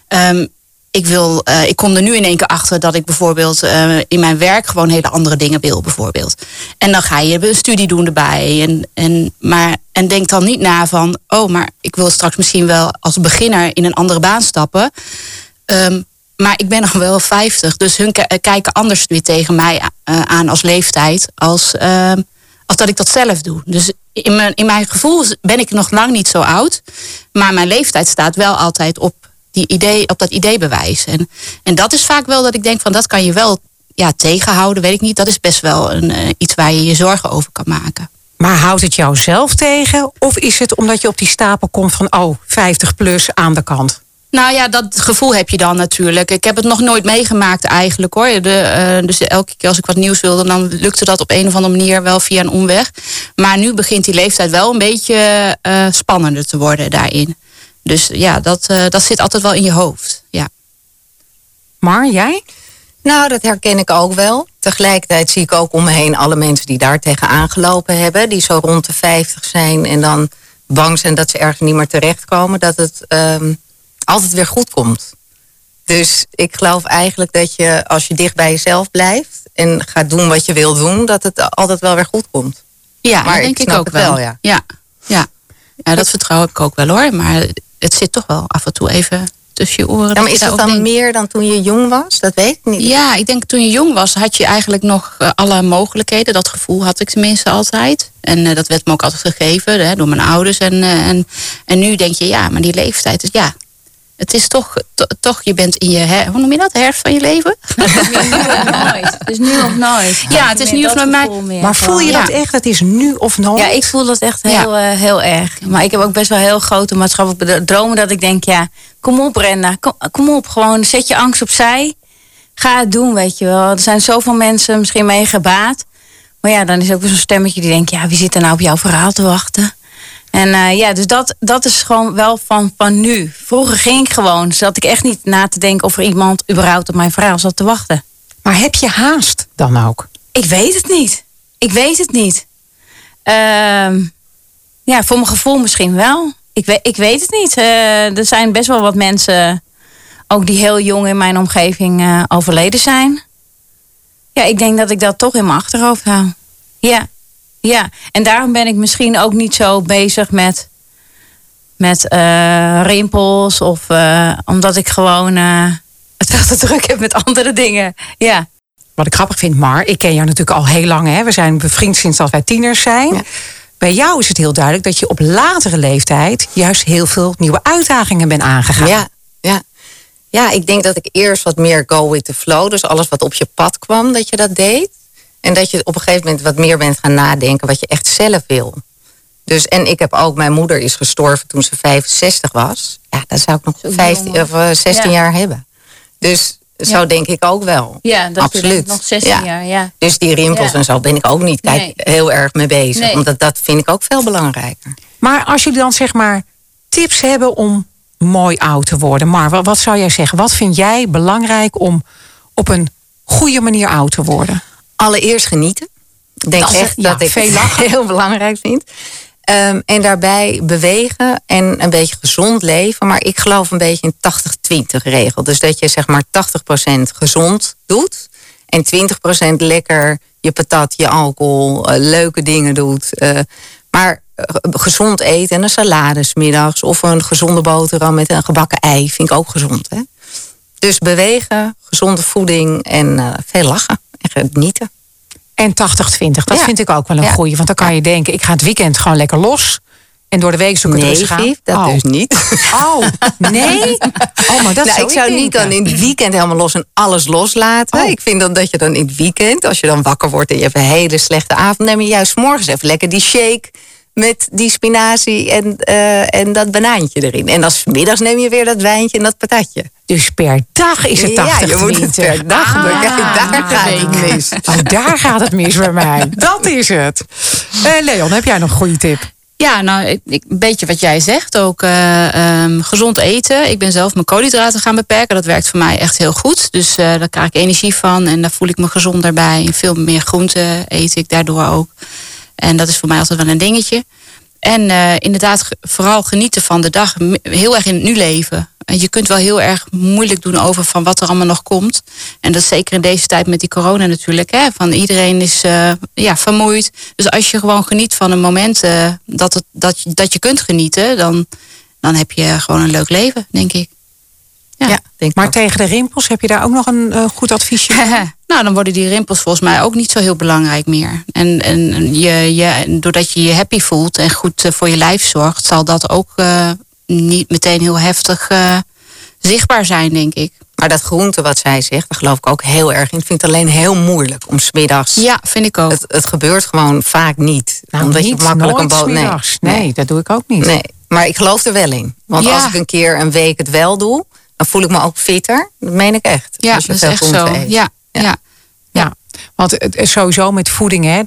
Um, ik, wil, uh, ik kom er nu in één keer achter dat ik bijvoorbeeld in mijn werk gewoon hele andere dingen wil, bijvoorbeeld. En dan ga je een studie doen erbij. En, en, maar, en denk dan niet na van, oh, maar ik wil straks misschien wel als beginner in een andere baan stappen. Um, maar ik ben nog wel 50, dus hun kijken anders weer tegen mij uh, aan als leeftijd als, uh, als dat ik dat zelf doe. Dus in mijn, in mijn gevoel ben ik nog lang niet zo oud, maar mijn leeftijd staat wel altijd op, die idee, op dat ideebewijs. En, en dat is vaak wel dat ik denk van dat kan je wel ja, tegenhouden, weet ik niet. Dat is best wel een, uh, iets waar je je zorgen over kan maken. Maar houdt het jou zelf tegen? Of is het omdat je op die stapel komt van, oh, 50 plus aan de kant? Nou ja, dat gevoel heb je dan natuurlijk. Ik heb het nog nooit meegemaakt eigenlijk hoor. De, uh, dus elke keer als ik wat nieuws wilde, dan lukte dat op een of andere manier wel via een omweg. Maar nu begint die leeftijd wel een beetje uh, spannender te worden daarin. Dus ja, dat, uh, dat zit altijd wel in je hoofd. Ja. Maar jij? Nou, dat herken ik ook wel. Tegelijkertijd zie ik ook om me heen alle mensen die daar tegen aangelopen hebben. Die zo rond de 50 zijn en dan bang zijn dat ze ergens niet meer terechtkomen. Dat het... Um, altijd weer goed komt. Dus ik geloof eigenlijk dat je, als je dicht bij jezelf blijft en gaat doen wat je wil doen, dat het altijd wel weer goed komt. Ja, Maar dat ik denk ik, ook wel. wel, ja. Ja. Ja. Ja, dat vertrouw ik ook wel hoor. Maar het zit toch wel af en toe even tussen je oren. Ja, maar is dat dan denkt. meer dan toen je jong was? Dat weet ik niet. Ja, ik denk toen je jong was, had je eigenlijk nog eh, alle mogelijkheden. Dat gevoel had ik tenminste altijd. En eh, dat werd me ook altijd gegeven hè, door mijn ouders. En, eh, en, en nu denk je, ja, maar die leeftijd is ja. Het is toch, to- toch je bent in je, her- hoe noem je dat, herfst van je leven? nooit. Het is nu of nooit. Ja, het is nu of nooit, maar- Maar voel je Ja. dat echt? Het is nu of nooit? Ja, ik voel dat echt heel, eh, heel erg. Maar ik heb ook best wel heel grote maatschappelijke dromen dat ik denk, ja, kom op Brenda, kom, kom op, gewoon zet je angst opzij. Ga het doen, weet je wel. Er zijn zoveel mensen misschien mee gebaat. Maar ja, dan is ook weer zo'n stemmetje die denkt, ja, wie zit er nou op jouw verhaal te wachten? En eh, ja, dus dat, dat is gewoon wel van, van nu. Vroeger ging ik gewoon, zat ik echt niet na te denken of er iemand überhaupt op mijn verhaal zat te wachten. Maar heb je haast dan ook? Ik weet het niet. Ik weet het niet. Ehm, ja, voor mijn gevoel misschien wel. Ik weet, ik weet het niet. Eh, er zijn best wel wat mensen, ook die heel jong in mijn omgeving eh, overleden zijn. Ja, ik denk dat ik dat toch in mijn achterhoofd hou. Ja, ja. En daarom ben ik misschien ook niet zo bezig met, met eh, rimpels. Of eh, omdat ik gewoon eh, het veel te druk heb met andere dingen. Ja. Wat ik grappig vind, Mar, ik ken jou natuurlijk al heel lang. Hè? We zijn bevriend sinds dat wij tieners zijn. Ja. Bij jou is het heel duidelijk dat je op latere leeftijd juist heel veel nieuwe uitdagingen bent aangegaan. Ja, ja. ja, ik denk dat ik eerst wat meer go with the flow. Dus alles wat op je pad kwam, dat je dat deed. En dat je op een gegeven moment wat meer bent gaan nadenken wat je echt zelf wil. Dus, en ik heb ook, mijn moeder is gestorven toen ze 65 was. Ja, dat zou ik nog 15 of eh, 16 Ja. jaar hebben. Dus zo Ja. denk ik ook wel. Ja, dat Absoluut. nog 16 Ja. jaar. Ja. Dus die rimpels Ja. en zo ben ik ook niet kijk, Nee. heel erg mee bezig. Nee. Omdat dat vind ik ook veel belangrijker. Maar als jullie dan zeg maar tips hebben om mooi oud te worden. Mar, wat, wat zou jij zeggen? Wat vind jij belangrijk om op een goede manier oud te worden? Allereerst genieten. Ik denk Dat echt ja, dat ik veel lachen. heel belangrijk vind. Ehm, en daarbij bewegen en een beetje gezond leven. Maar ik geloof een beetje in 80-20 regel. Dus dat je zeg maar 80% gezond doet. En 20% lekker je patat, je alcohol, eh, leuke dingen doet. Eh, maar eh, gezond eten en een salade middags Of een gezonde boterham met een gebakken ei. Vind ik ook gezond. Hè? Dus bewegen, gezonde voeding en eh, veel lachen. En genieten. En 80-20, dat Ja. vind ik ook wel een Ja. goeie. Want dan kan je denken, ik ga het weekend gewoon lekker los. En door de week zoek ik Nee, rustig aan. Vief, dat oh. dus niet. Oh, nee? Oh, maar dat nou, zou ik zou niet dan in het weekend helemaal los en alles loslaten. Oh. Ik vind dan dat je dan in het weekend, als je dan wakker wordt en je hebt een hele slechte avond, neem je juist morgens even lekker die shake met die spinazie en, eh, en dat banaantje erin. En dan 's middags neem je weer dat wijntje en dat patatje. Dus per dag is het 80 ja, je moet het per dag doen. Kijk, daar gaat het mis. Oh, daar gaat het mis bij mij. Dat is het. Eh, Leon, heb jij nog een goede tip? Ja, nou, ik, ik- een beetje wat jij zegt. Ook eh, ehm, gezond eten. Ik ben zelf mijn koolhydraten gaan beperken. Dat werkt voor mij echt heel goed. Dus eh, daar krijg ik energie van. En daar voel ik me gezonder bij. En veel meer groente eet ik daardoor ook. En dat is voor mij altijd wel een dingetje. En eh, inderdaad, vooral genieten van de dag. Heel erg in het nu leven. En je kunt wel heel erg moeilijk doen over van wat er allemaal nog komt. En dat is zeker in deze tijd met die corona natuurlijk. Hè? Van iedereen is eh, ja, vermoeid. Dus als je gewoon geniet van een moment eh, dat, het, dat, dat je kunt genieten, dan, dan heb je gewoon een leuk leven, denk ik. Ja. Ja, denk Maar ook. tegen de rimpels, heb je daar ook nog een eh, goed adviesje? nou, dan worden die rimpels volgens mij ook niet zo heel belangrijk meer. En, en je, je, doordat je je happy voelt en goed eh, voor je lijf zorgt, zal dat ook eh, niet meteen heel heftig eh, zichtbaar zijn, denk ik. Maar dat groente wat zij zegt, daar geloof ik ook heel erg in. Ik vind het alleen heel moeilijk om smiddags. Ja, vind ik ook. Het, het gebeurt gewoon vaak niet. Nou, omdat niet, je makkelijk nooit een boot. Nee. Nee, dat doe ik ook niet. Nee, maar ik geloof er wel in. Want Ja. als ik een keer een week het wel doe, dan voel ik me ook fitter. Dat meen ik echt. ja, Als je dat is echt zo. eet. Ja, ja. Ja, want het is sowieso met voeding, hè,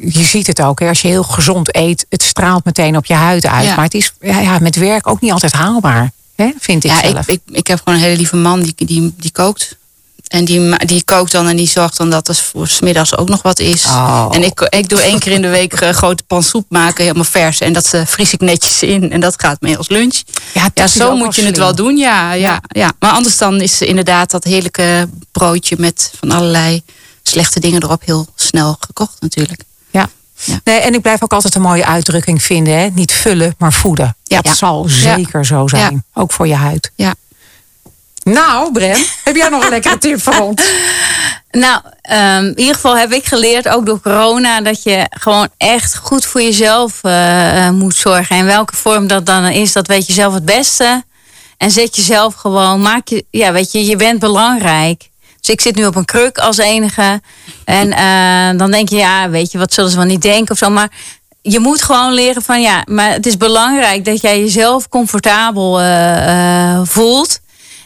je ziet het ook. Hè, als je heel gezond eet, het straalt meteen op je huid uit. Ja. Maar het is ja, ja, met werk ook niet altijd haalbaar, hè, vind ik ja, zelf. ik, ik, ik heb gewoon een hele lieve man die, die, die kookt. En die, die kookt dan en die zorgt dan dat er voor 's middags ook nog wat is. Oh. En ik, ik doe één keer in de week een grote pan soep maken, helemaal vers. En dat eh, vries ik netjes in. En dat gaat mee als lunch. Ja, zo moet je het wel doen, ja, ja, ja. Maar anders dan is inderdaad dat heerlijke broodje met van allerlei slechte dingen erop heel snel gekocht natuurlijk. Ja. Ja. Nee, en ik blijf ook altijd een mooie uitdrukking vinden. Hè? Niet vullen, maar voeden. Ja. Dat zal zeker zo zijn. Ook voor je huid. Ja. Nou, Bren, heb jij nog een lekkere tip voor ons? Nou, ehm, in ieder geval heb ik geleerd, ook door corona, dat je gewoon echt goed voor jezelf eh, eh, moet zorgen. En welke vorm dat dan is, dat weet je zelf het beste. En zet jezelf gewoon, maak je, ja, weet je, je bent belangrijk. Dus ik zit nu op een kruk als enige. En eh, dan denk je, ja, weet je, wat zullen ze wel niet denken of zo. Maar je moet gewoon leren van, ja, maar het is belangrijk dat jij jezelf comfortabel voelt.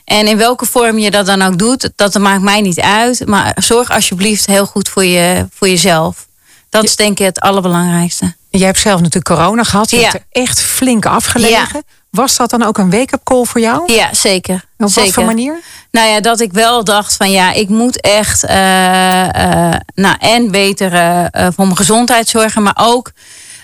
En in welke vorm je dat dan ook doet, dat maakt mij niet uit. Maar zorg alsjeblieft heel goed voor, je, voor jezelf. Dat is denk ik het allerbelangrijkste. Jij hebt zelf natuurlijk corona gehad. Je Ja. hebt er echt flink afgelegen. Was dat dan ook een wake-up call voor jou? Ja, zeker. Op wat zeker. voor manier? Nou ja, dat ik wel dacht van ja, ik moet echt eh, eh, nou, en beter eh, voor mijn gezondheid zorgen. Maar ook,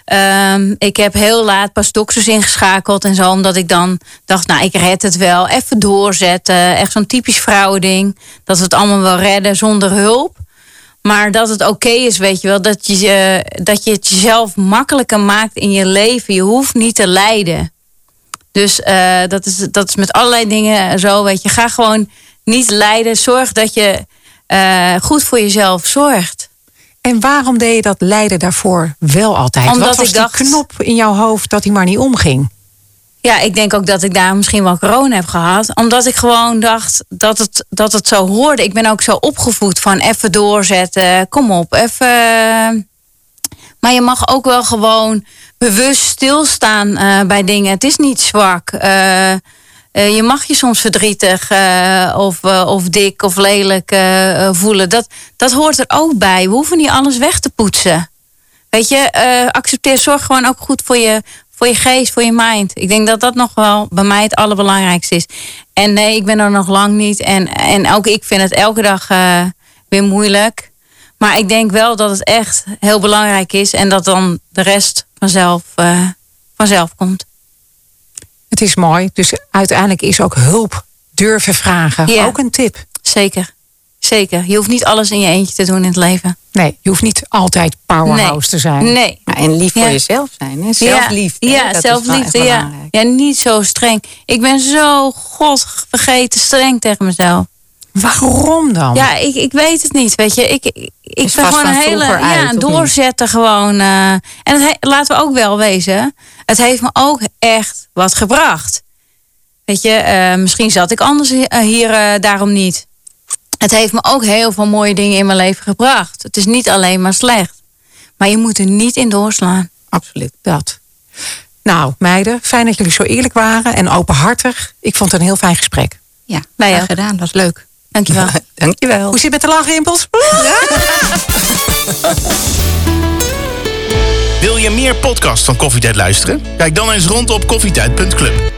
ehm, ik heb heel laat pas dokters ingeschakeld en zo. Omdat ik dan dacht, nou ik red het wel. Even doorzetten. Echt zo'n typisch vrouwending. Dat we het allemaal wel redden zonder hulp. Maar dat het oké is, weet je wel. Dat je, eh, dat je het jezelf makkelijker maakt in je leven. Je hoeft niet te lijden. Dus eh, dat, is, dat is met allerlei dingen zo. Weet je, ga gewoon niet lijden. Zorg dat je eh, goed voor jezelf zorgt. En waarom deed je dat lijden daarvoor wel altijd? Omdat Wat was ik die dacht- knop in jouw hoofd dat hij maar niet omging? Ja, ik denk ook dat ik daar misschien wel corona heb gehad. Omdat ik gewoon dacht dat het, dat het zo hoorde. Ik ben ook zo opgevoed van even doorzetten. Kom op, even. Maar je mag ook wel gewoon bewust stilstaan eh, bij dingen. Het is niet zwak. Eh, eh, je mag je soms verdrietig eh, of, eh, of dik of lelijk voelen. Dat, dat hoort er ook bij. We hoeven niet alles weg te poetsen. Weet je, accepteer, zorg gewoon ook goed voor je, voor je geest, voor je mind. Ik denk dat dat nog wel bij mij het allerbelangrijkste is. En nee, ik ben er nog lang niet. En, en ook ik vind het elke dag weer moeilijk. Maar ik denk wel dat het echt heel belangrijk is. En dat dan de rest vanzelf, vanzelf komt. Het is mooi. Dus uiteindelijk is ook hulp durven vragen Ja. ook een tip. Zeker. Zeker. Je hoeft niet alles in je eentje te doen in het leven. Nee, je hoeft niet altijd powerhouse te zijn. Nee. Maar en lief voor Ja. jezelf zijn. Hè? Zelfliefde. hè? Ja, Dat zelfliefde. Ja. niet zo streng. Ik ben zo godvergeten streng tegen mezelf. Waarom dan? Ja, ik, ik weet het niet. Weet je, ik, ik, ben gewoon een hele. Ja, doorzetten gewoon. eh. en het he- laten we ook wel wezen. Het heeft me ook echt wat gebracht. Weet je, eh, misschien zat ik anders eh, hier eh, daarom niet. Het heeft me ook heel veel mooie dingen in mijn leven gebracht. Het is niet alleen maar slecht. Maar je moet er niet in doorslaan. Absoluut. Dat. Nou, meiden, fijn dat jullie zo eerlijk waren en openhartig. Ik vond het een heel fijn gesprek. Ja, Wij ook. gedaan. Dat was leuk. Dankjewel. Dankjewel. Hoe zit het met de lachrimpels? Wil je meer podcasts van Koffietijd luisteren? Kijk dan eens rond op koffietijd.club.